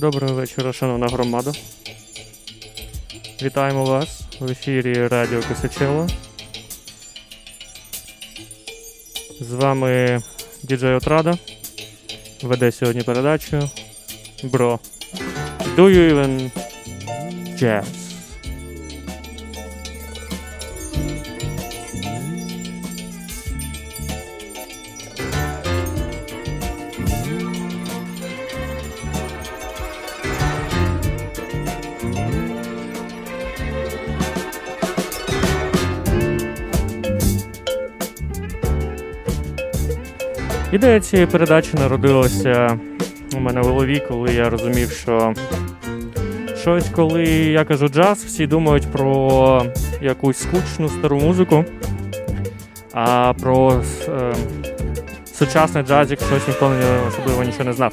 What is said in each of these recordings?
Доброго вечора, шановна громада. Вітаємо вас в ефірі Радіо Косачело. З вами діджей Отрада. Веде сьогодні передачу. Бро. Do you even jazz? Ідея цієї передачі народилася у мене в голові, коли я розумів, що щось, коли я кажу джаз, всі думають про якусь скучну стару музику, а про е, сучасний джазик щось ніхто не особливо нічого не знав.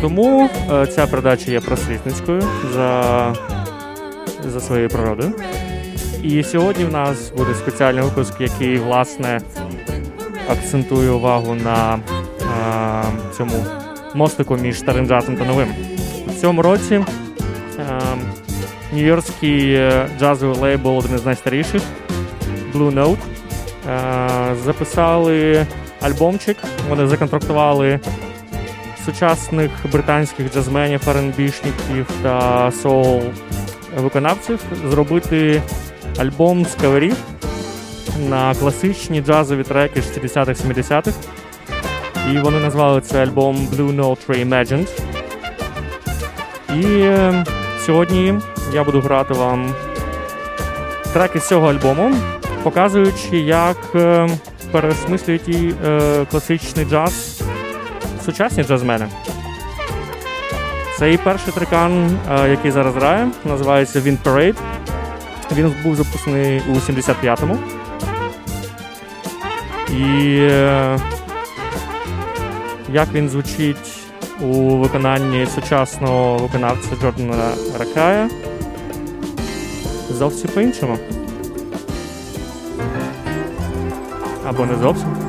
Тому е, ця передача є просвітницькою за, за своєю природою. І сьогодні в нас буде спеціальний випуск, який, власне, акцентує увагу на а, цьому мостику між старим джазом та новим. У цьому році нью-йоркський е, джазовий лейбл, один із найстаріших Blue Note, а, записали альбомчик. Вони законтрактували сучасних британських джазменів, R&B-шників та соул виконавців зробити альбом з каверів на класичні джазові треки 60-х, 70-х. І вони назвали цей альбом Blue Note Reimagined. І е, сьогодні я буду грати вам треки з цього альбому, показуючи, як е, пересмислюють і е, класичний джаз сучасні джазмени. Цей перший трекан, який зараз грає, називається Wind Parade. Він був записаний у 75-му. І е, як він звучить у виконанні сучасного виконавця Джордана Ракая, зовсім по-іншому. Або не зовсім.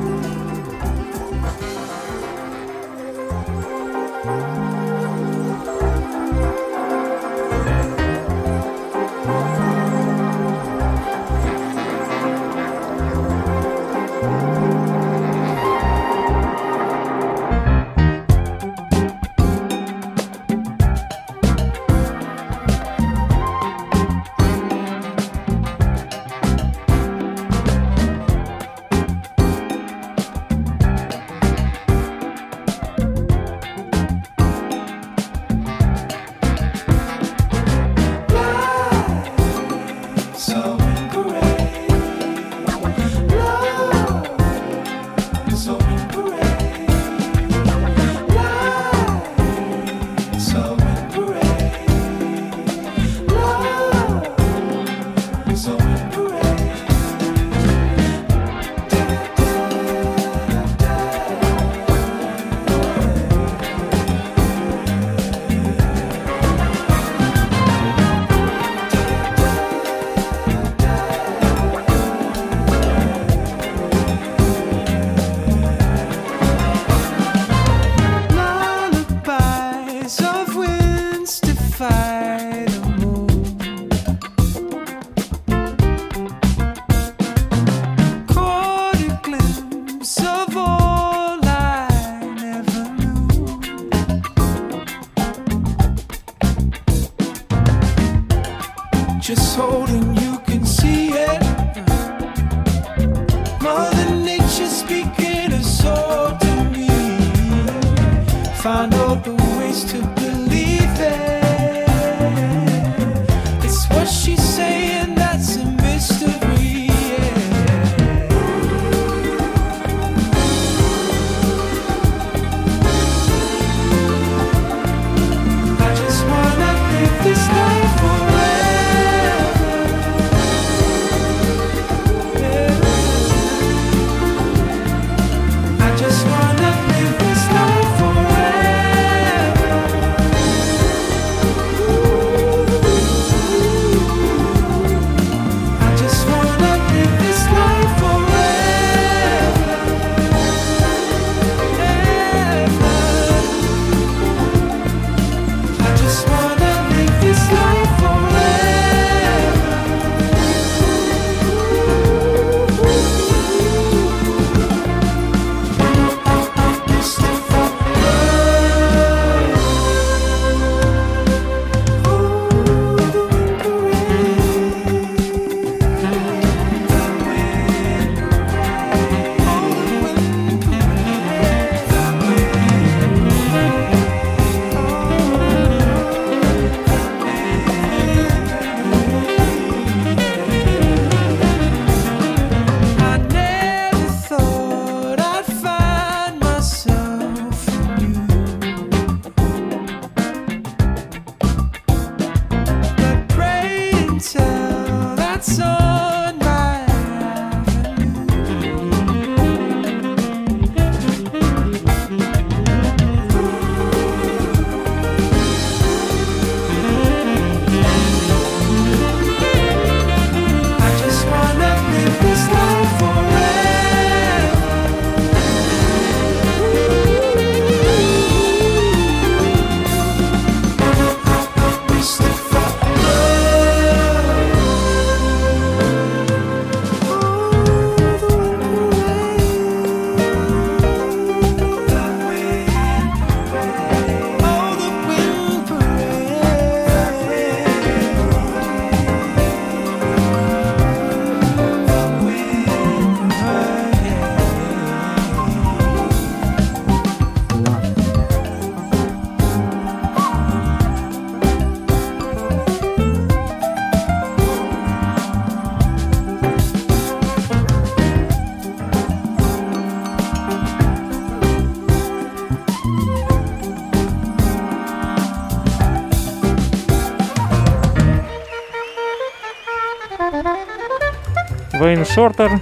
Wayne Shorter,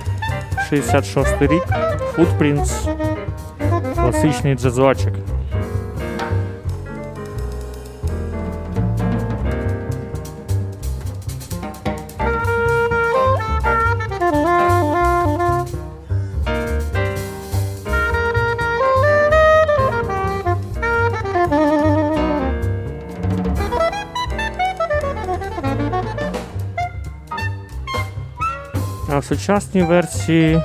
66 рік, Footprints, класичний джазочок. Сучасній версії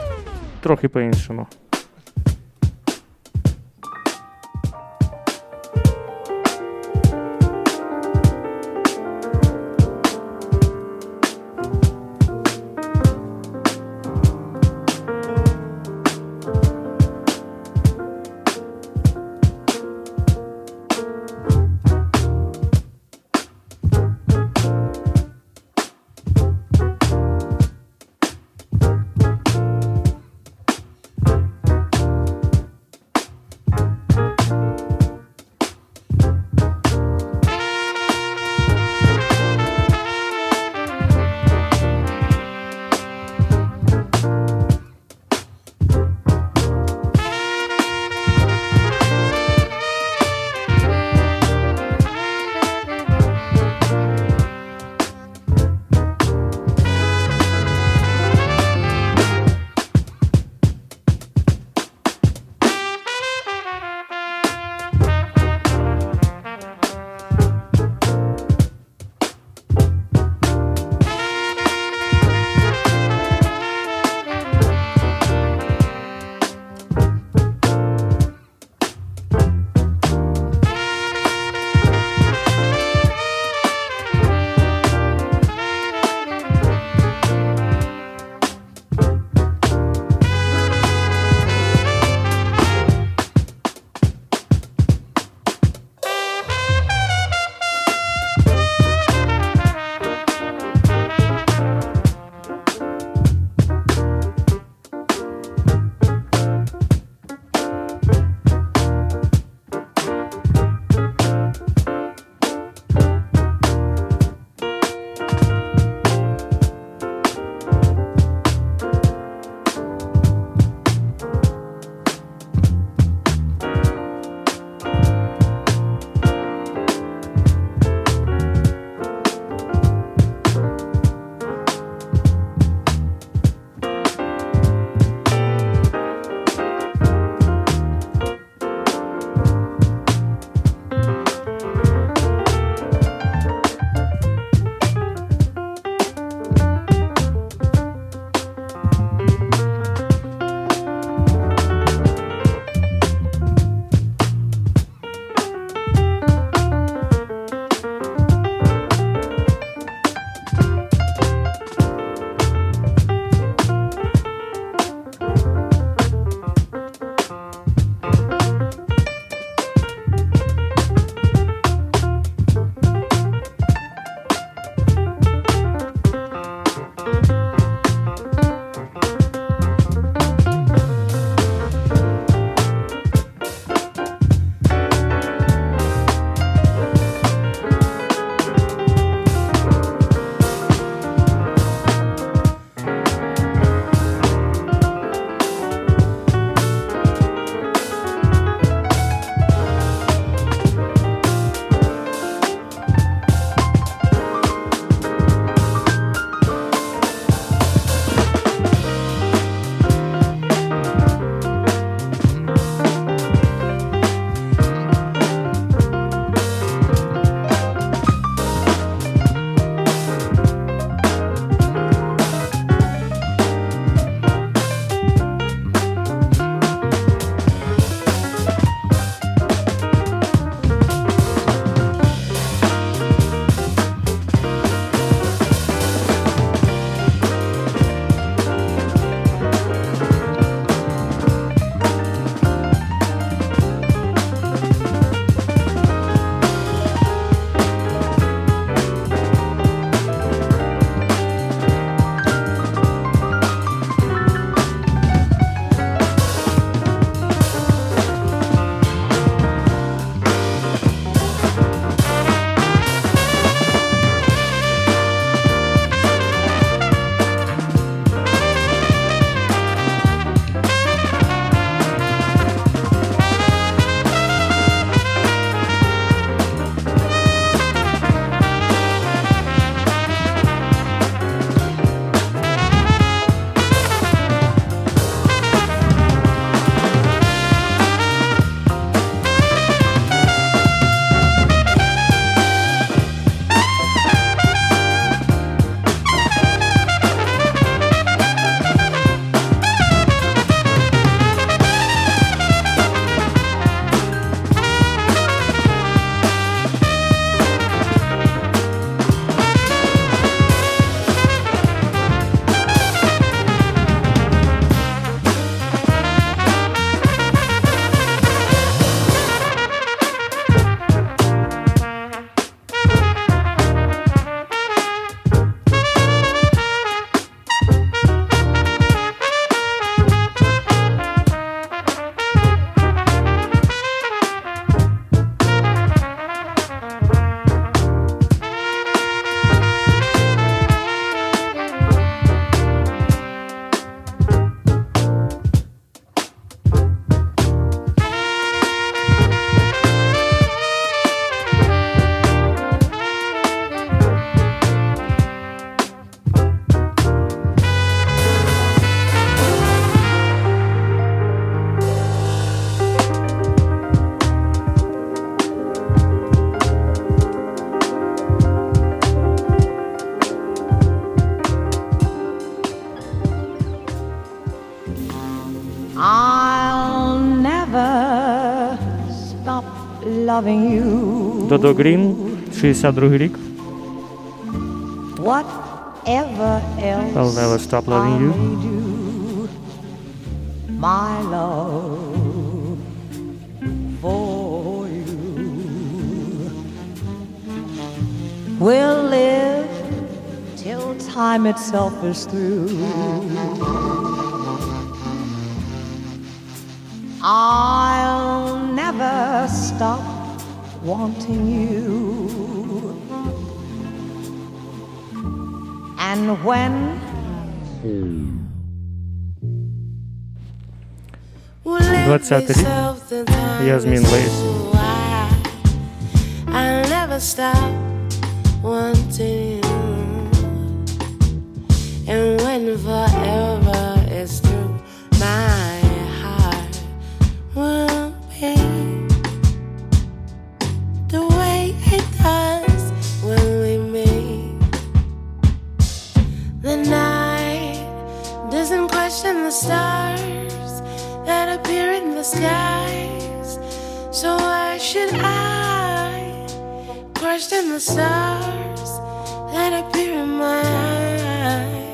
трохи по-іншому. Додо Грін, 62 рік. Whatever else I'll never stop loving I you. may do, my love for you will live till time itself is through. I'll never stop wanting you. And when 20 рік. Ясмін Лейс. I'll never stop wanting you. And when forever is through, my the stars that appear in the skies. So why should I question the stars that appear in my eyes?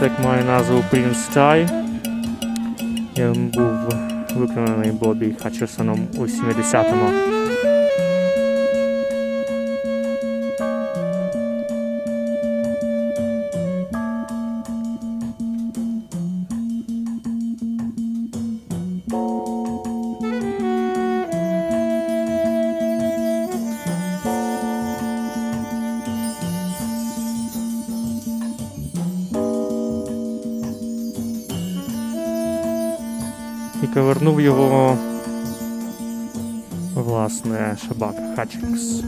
Трек має назву Prince Tie. Він був виконаний Бобі Хатчерсоном у 70-му. І повернув його власне Шабак Хатчингс.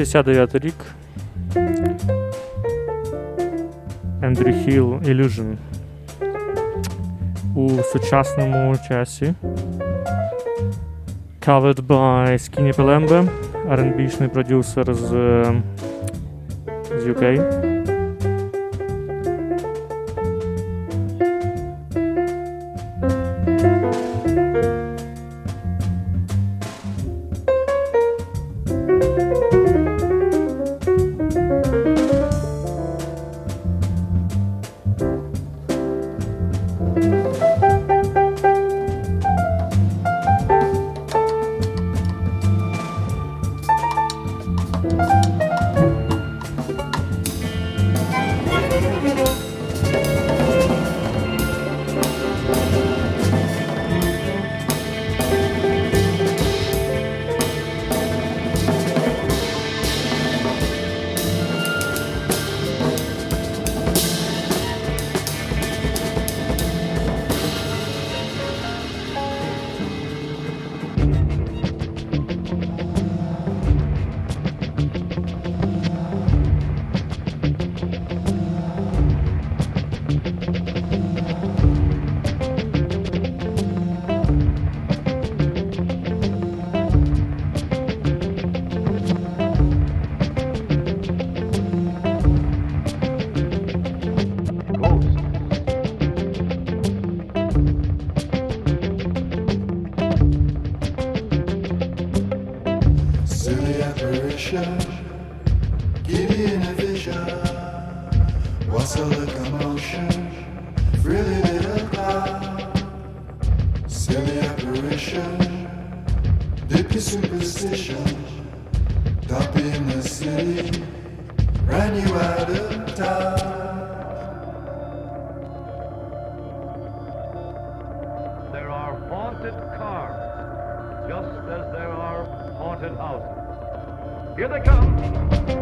69 рік. Ендрю Хілл Illusion. У сучасному часі. Covered by Skinny Pelembe, R&B-шний продюсер з, е, з UK. Giddy in a vision. What's all the commotion? Really little cloud. Silly apparition, dippy superstition. Dumpy in the city, ran you out of town. Here they come.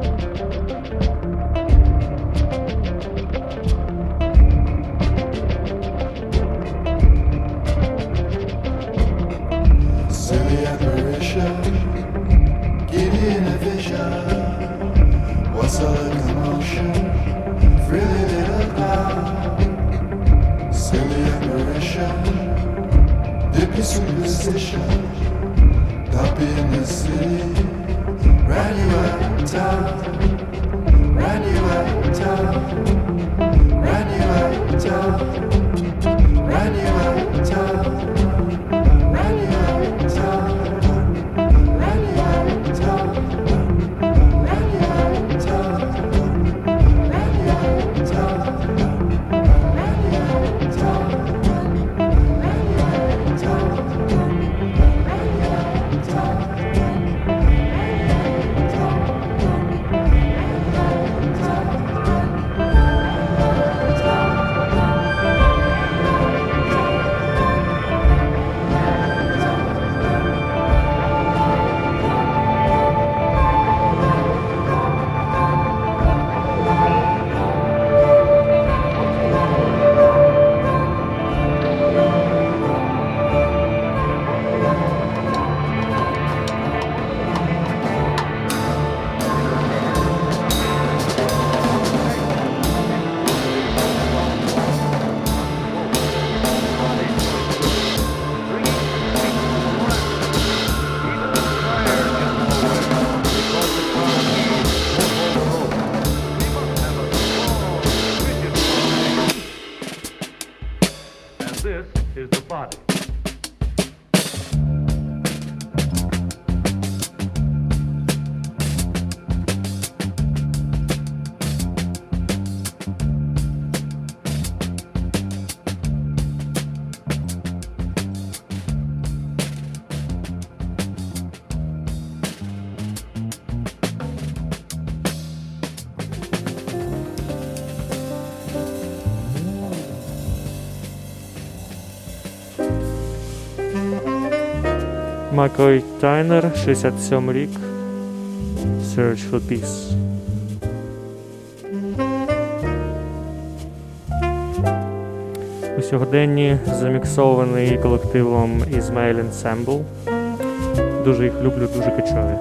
Макой Тайнер, 67 рік. Search for Peace. У сьогоденні заміксований колективом Ismail Ensemble. Дуже їх люблю, дуже качові.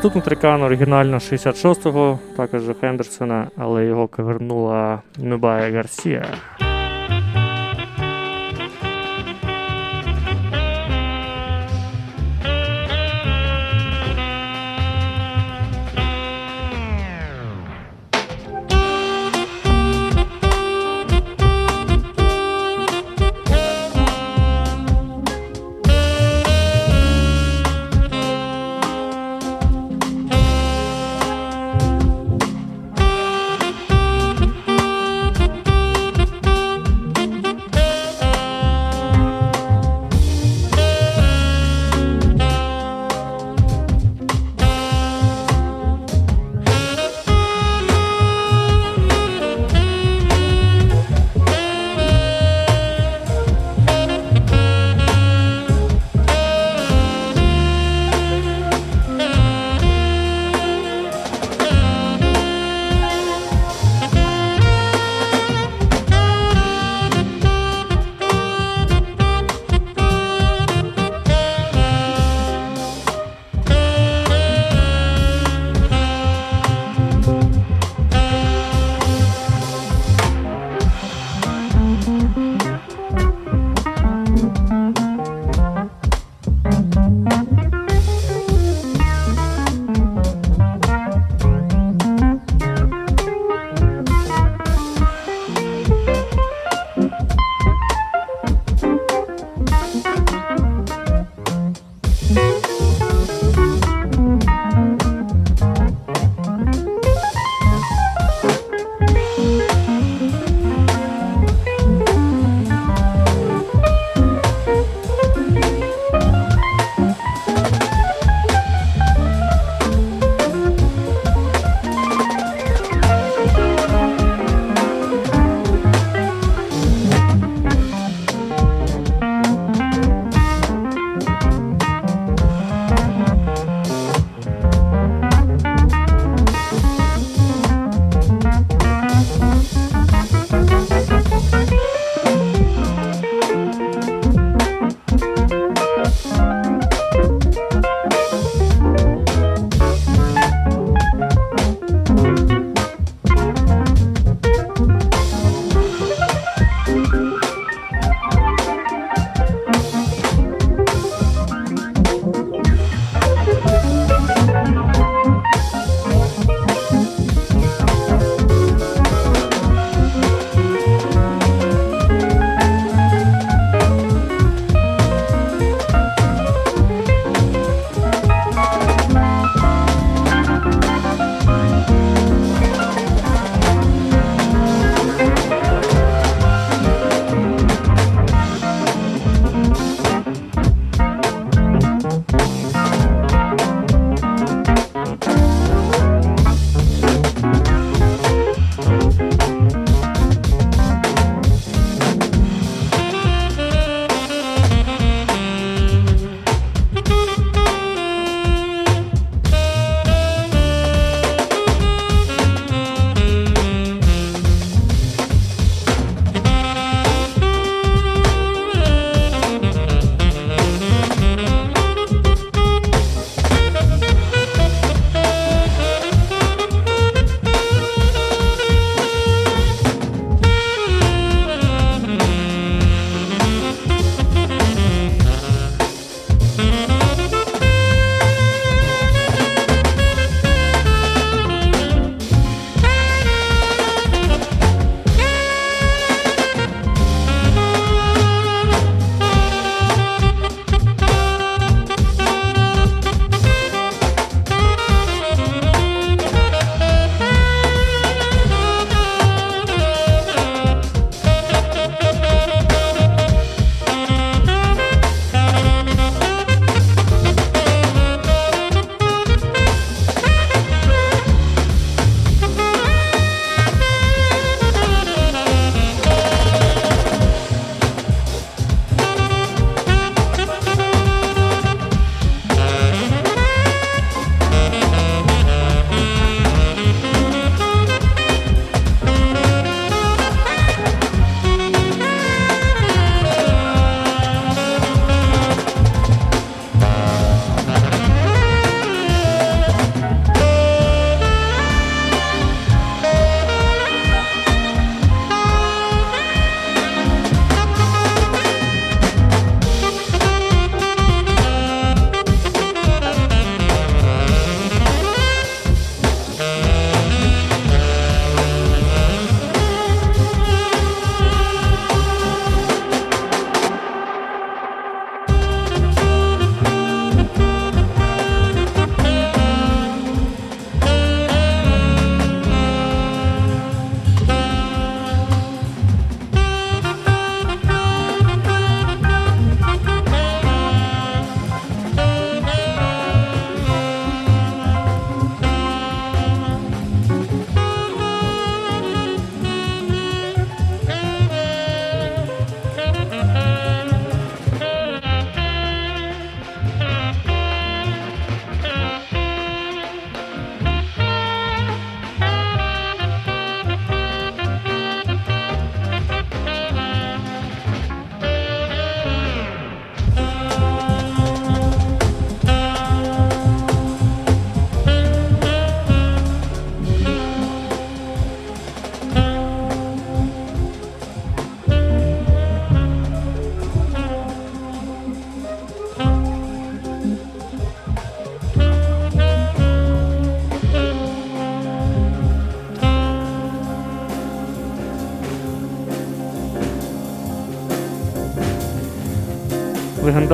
Наступний трекан оригінально 66-го, також Хендерсона, але його кавернула Нубая Гарсія.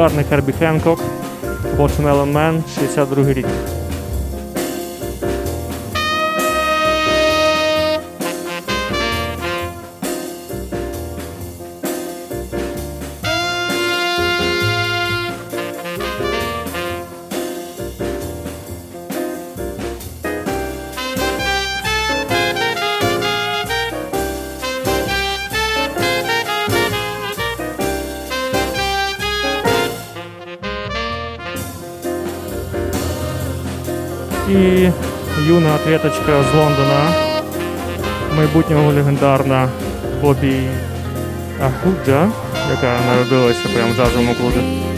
легендарний Карбі Хенкок, Watermelon Man, 62 рік. Карточка з Лондона майбутнього легендарна Бобі Агуджа, яка народилася прямо в джазовому клубі.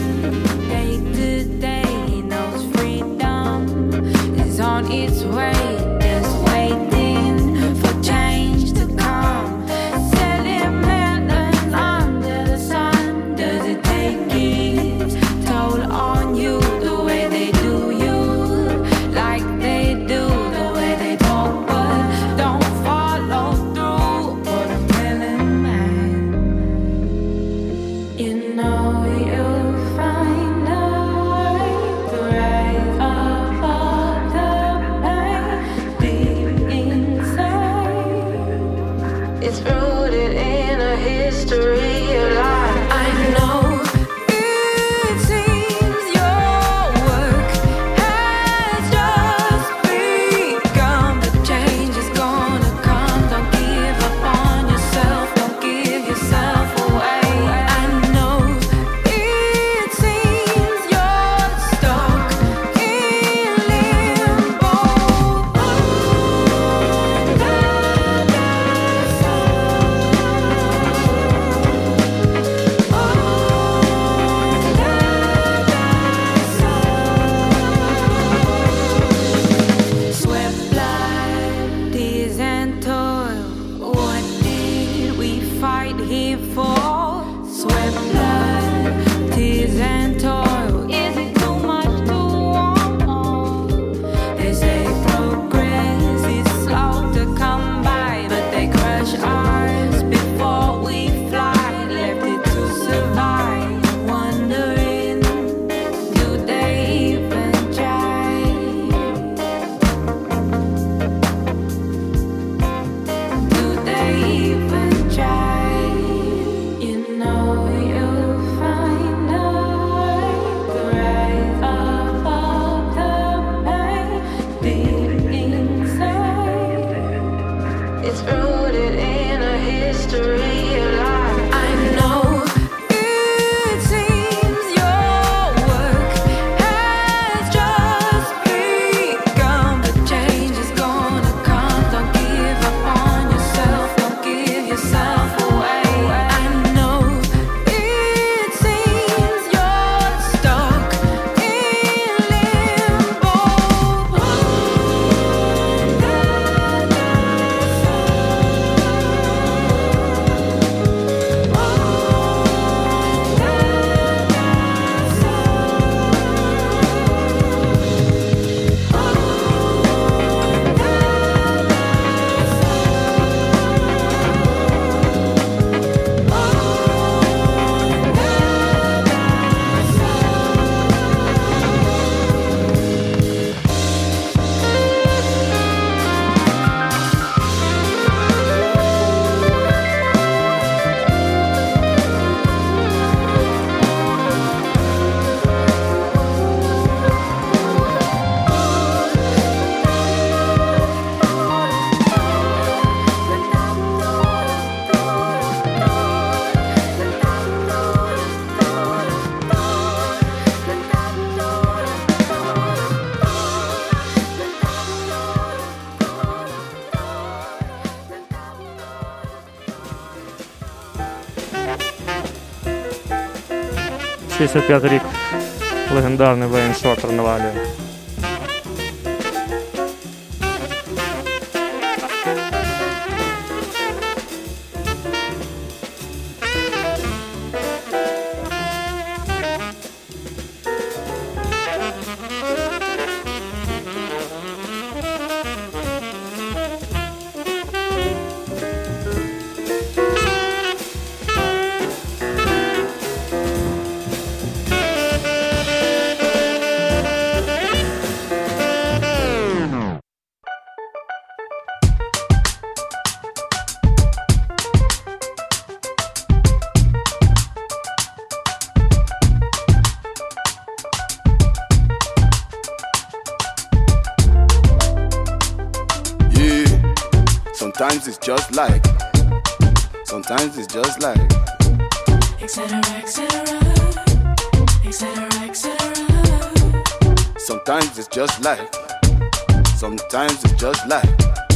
65 рік легендарний Вейн Шортер навалює. just like. Etc. Etc. Etc. Etc. Sometimes it's just life. Sometimes it's just life.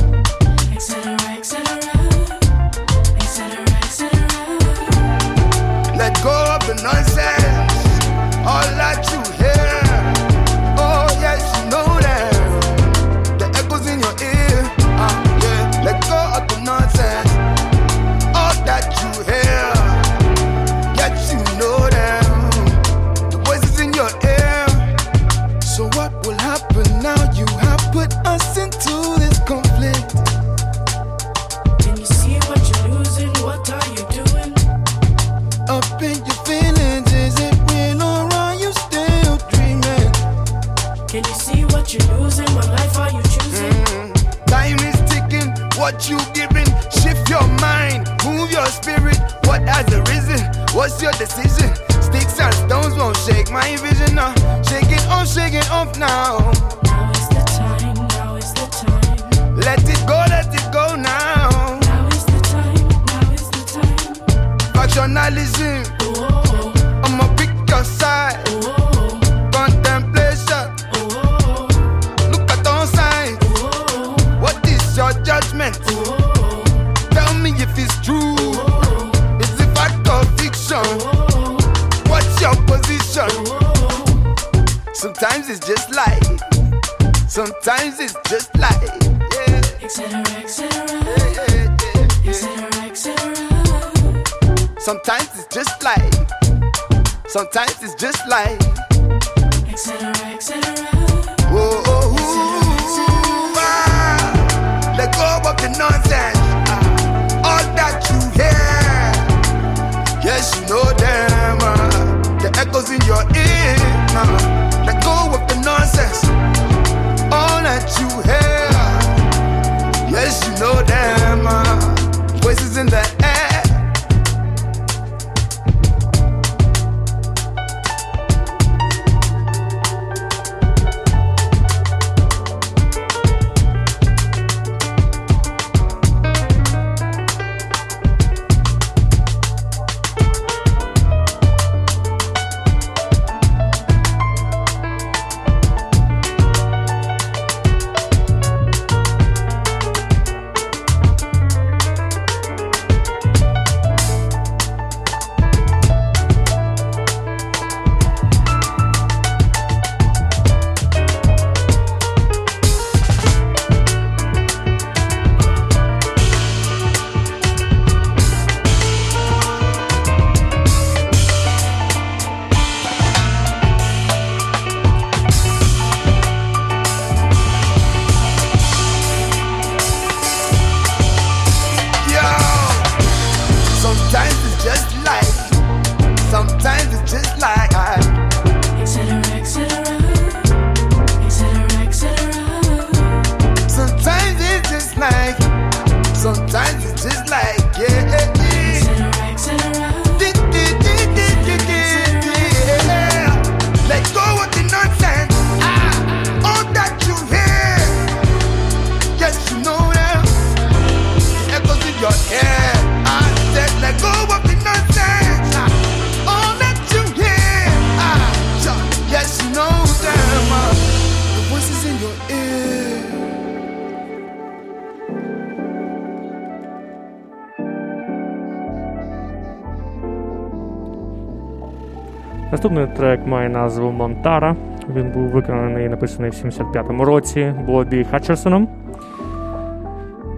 Трек має назву Монтара. Він був виконаний і написаний в 75-му році Бобі Хатчерсоном.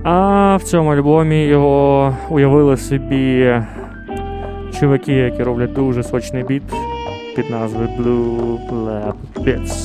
А в цьому альбомі його уявили собі чуваки, які роблять дуже сочний біт під назвою Blue Black Bits.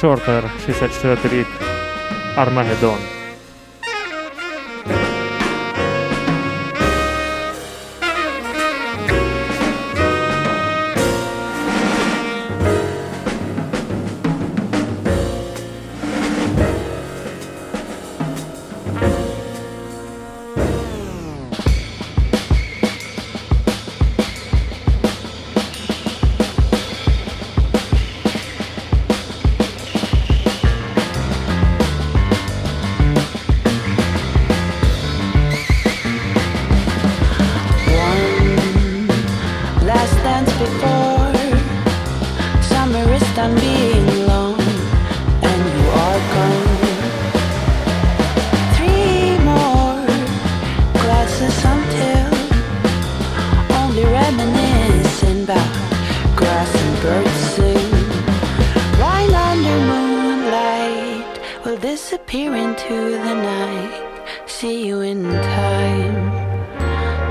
Шортер, 64 рік Армагеддон. birds sing. Right under moonlight we'll disappear into the night. See you in time.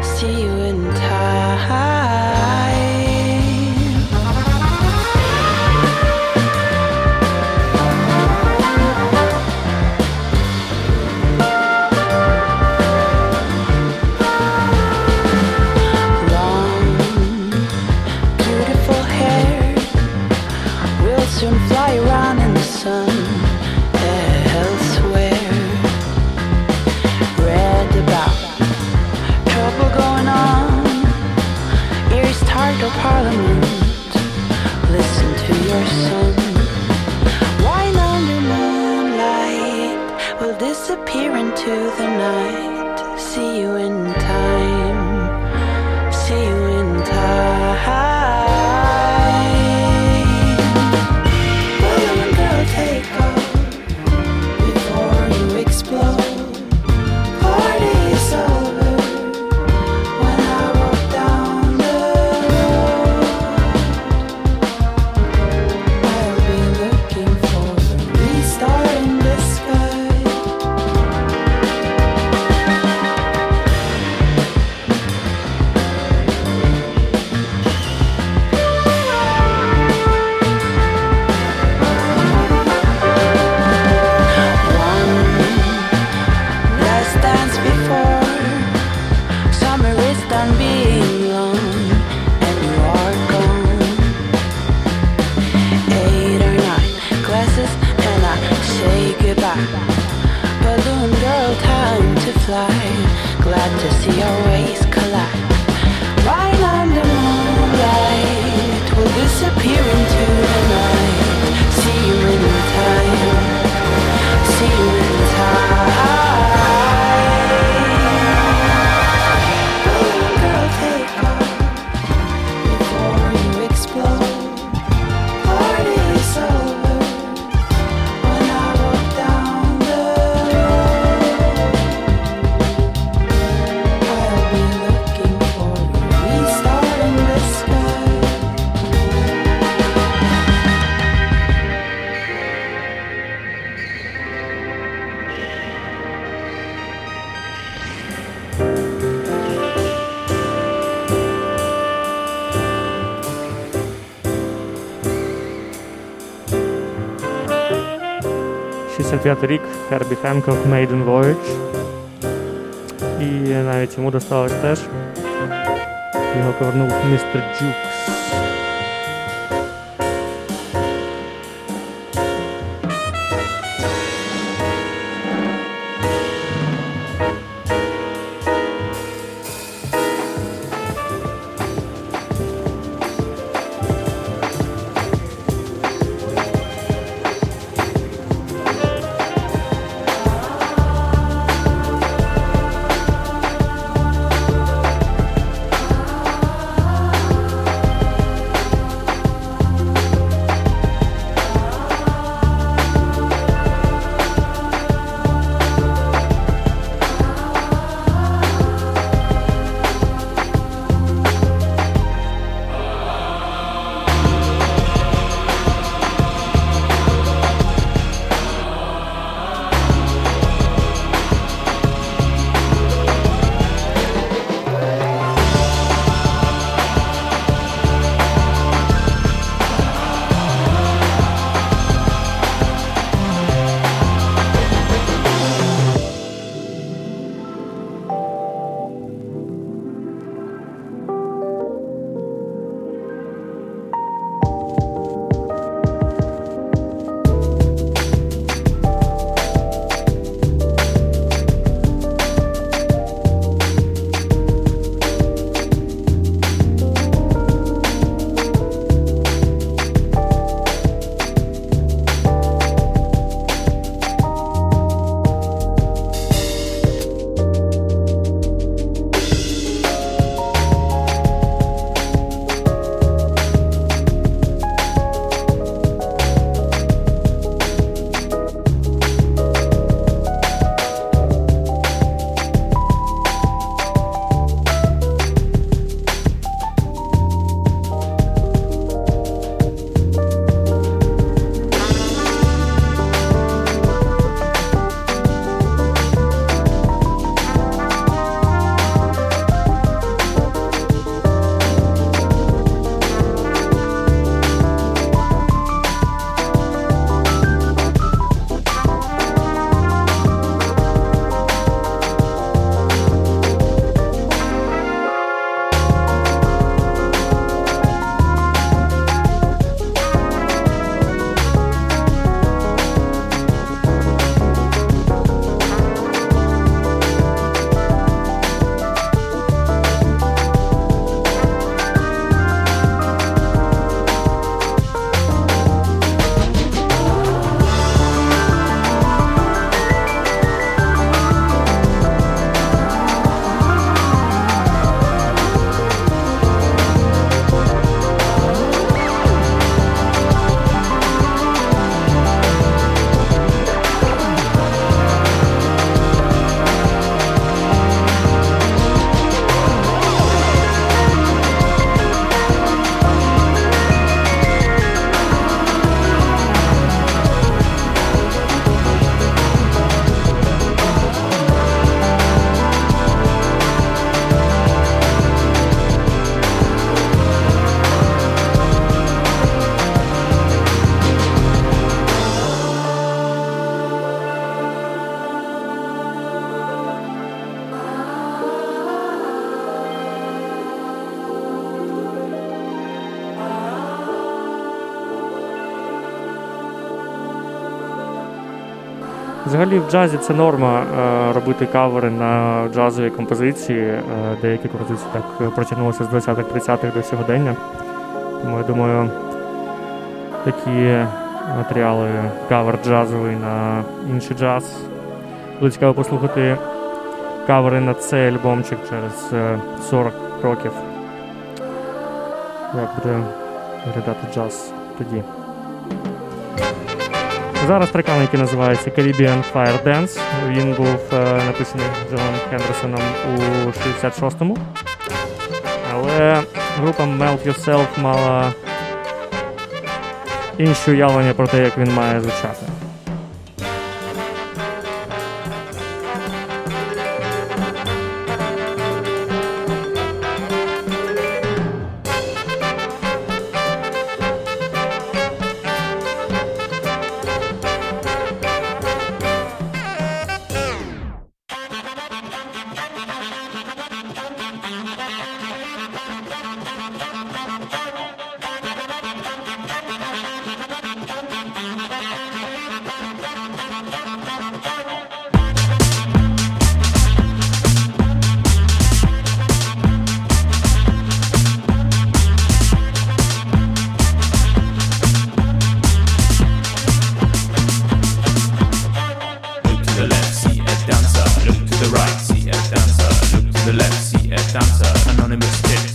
See you in time. disappear into the night. 65 рік Хербі Хемков Maiden Voyage. І навіть йому досталось теж. Його повернув містер Джукс. взагалі в джазі це норма е, робити кавери на джазові композиції. Е, деякі композиції так протягнулися з 20-30-х до сьогодення. Тому я думаю, такі матеріали кавер джазовий на інший джаз. Буде цікаво послухати кавери на цей альбомчик через е, 40 років. Як буде виглядати джаз тоді? Зараз трекан, який називається Caribbean Fire Dance. Він був е, написаний Джоном Хендерсоном у 66-му. Але група Melt Yourself мала інше уявлення про те, як він має звучати. anonymous tips.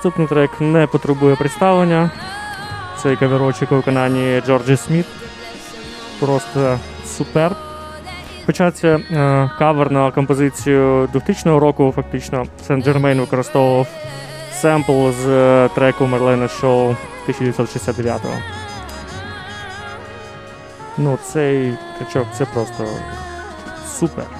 Наступний трек не потребує представлення. Цей каверочок у виконанні Джорджі Сміт. Просто супер. Хоча це е, кавер на композицію 2000 року, фактично, сен Джермейн використовував семпл з е, треку Марлени Шоу 1969-го. Ну, цей кавечок це просто супер.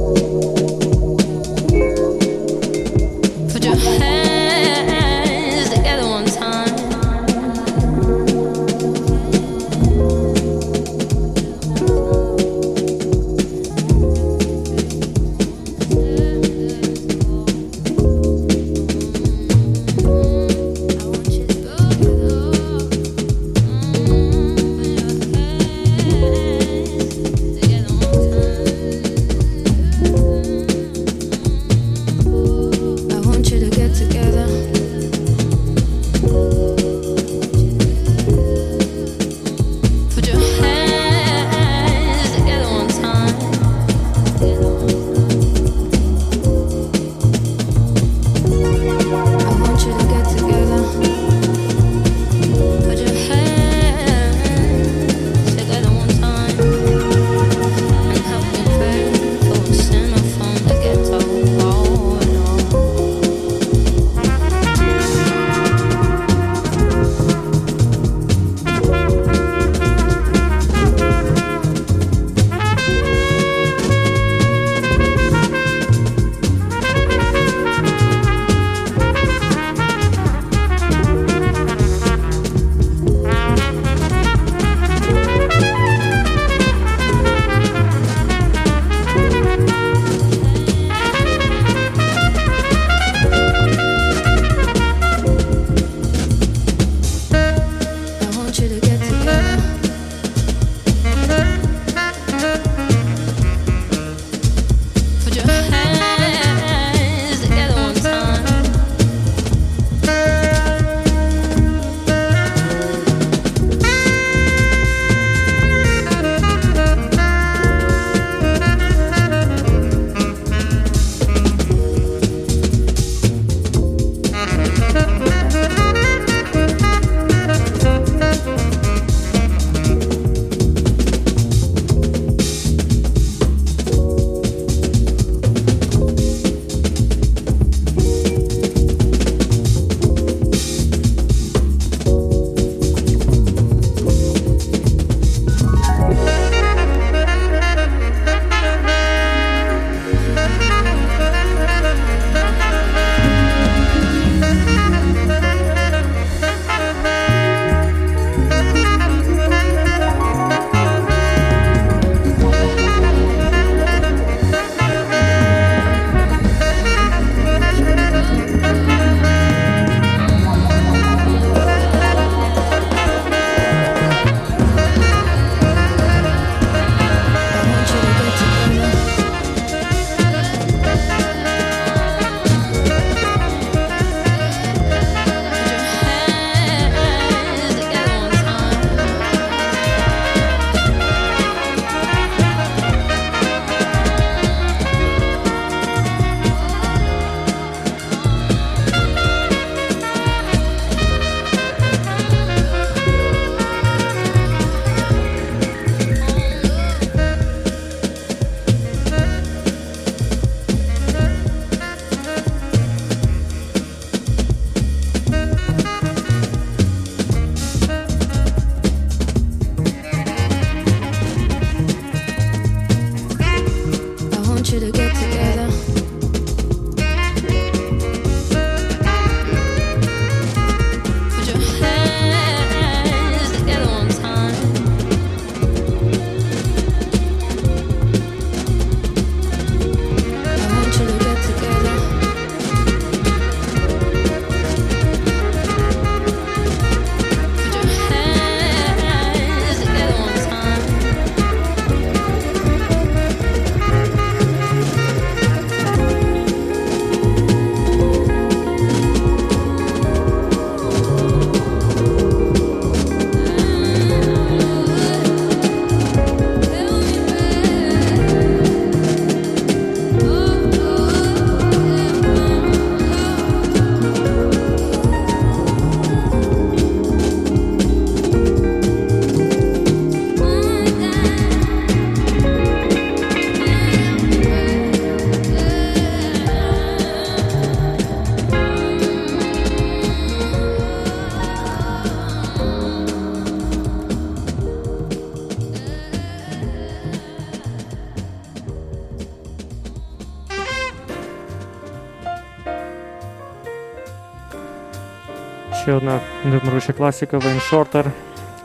Ще одна невмируча класика Вейн Шортер,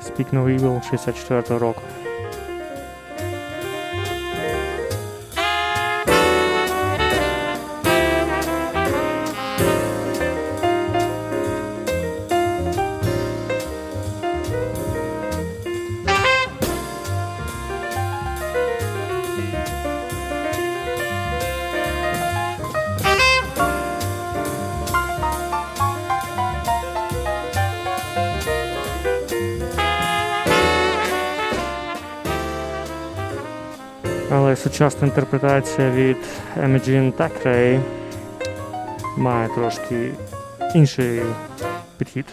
Speak No Evil 64 року. Сучасна інтерпретація від Emogene Thackeray має трошки інший підхід.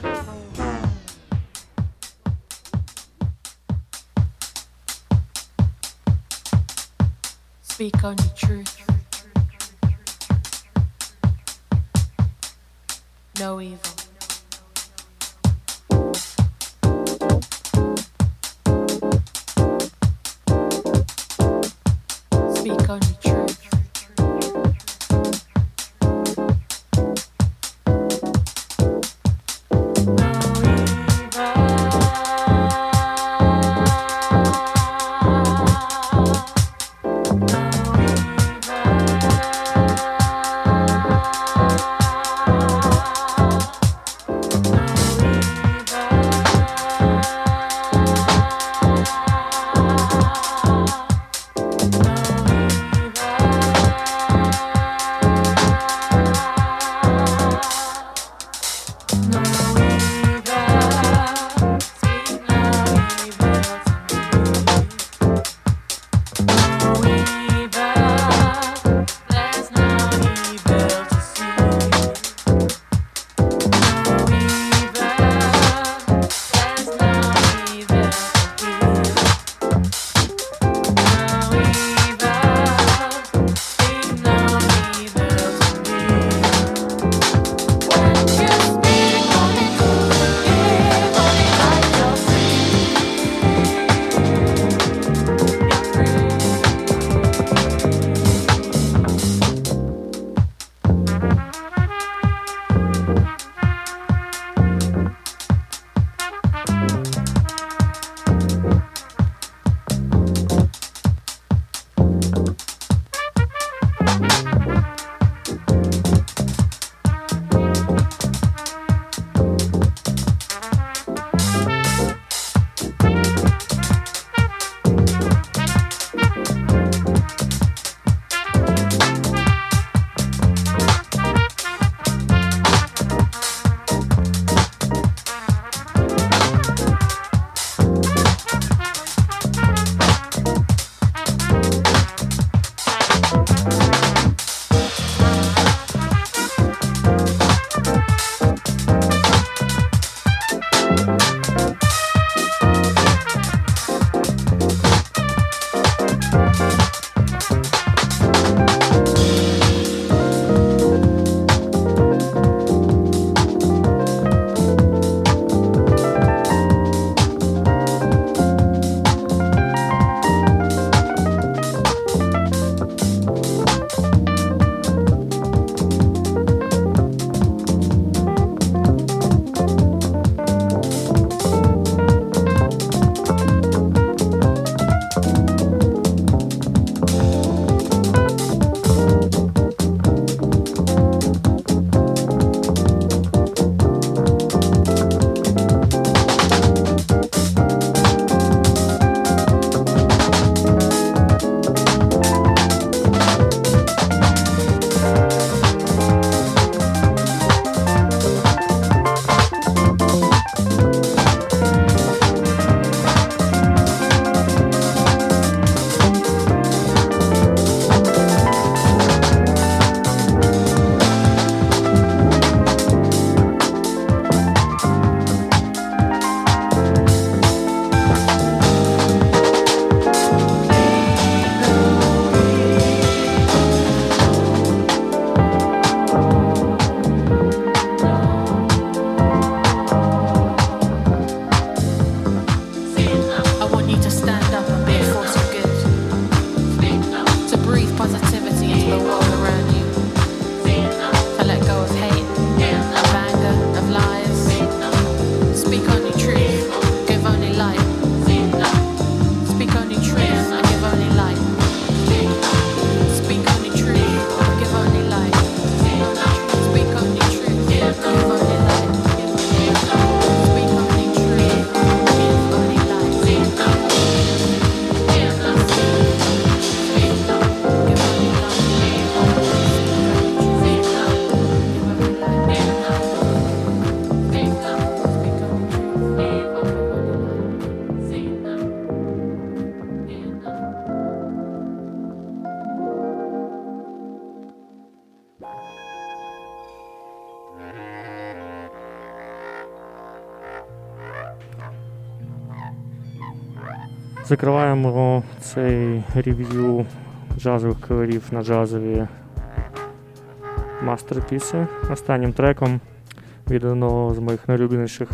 Speak only truth. No evil. Закриваємо цей рев'ю джазових каверів на джазові мастерпіси останнім треком від одного з моїх найулюбленіших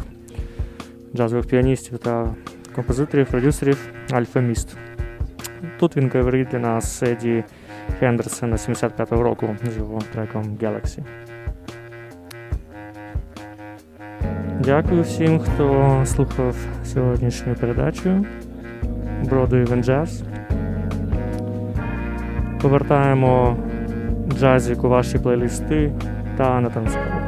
джазових піаністів та композиторів, продюсерів Альфа Міст. Тут він каверить для нас Еді Хендерсона 75-го року з його треком Galaxy. Дякую всім, хто слухав сьогоднішню передачу Broadway Jazz. Повертаємо джазік у ваші плейлисти та на танцеві.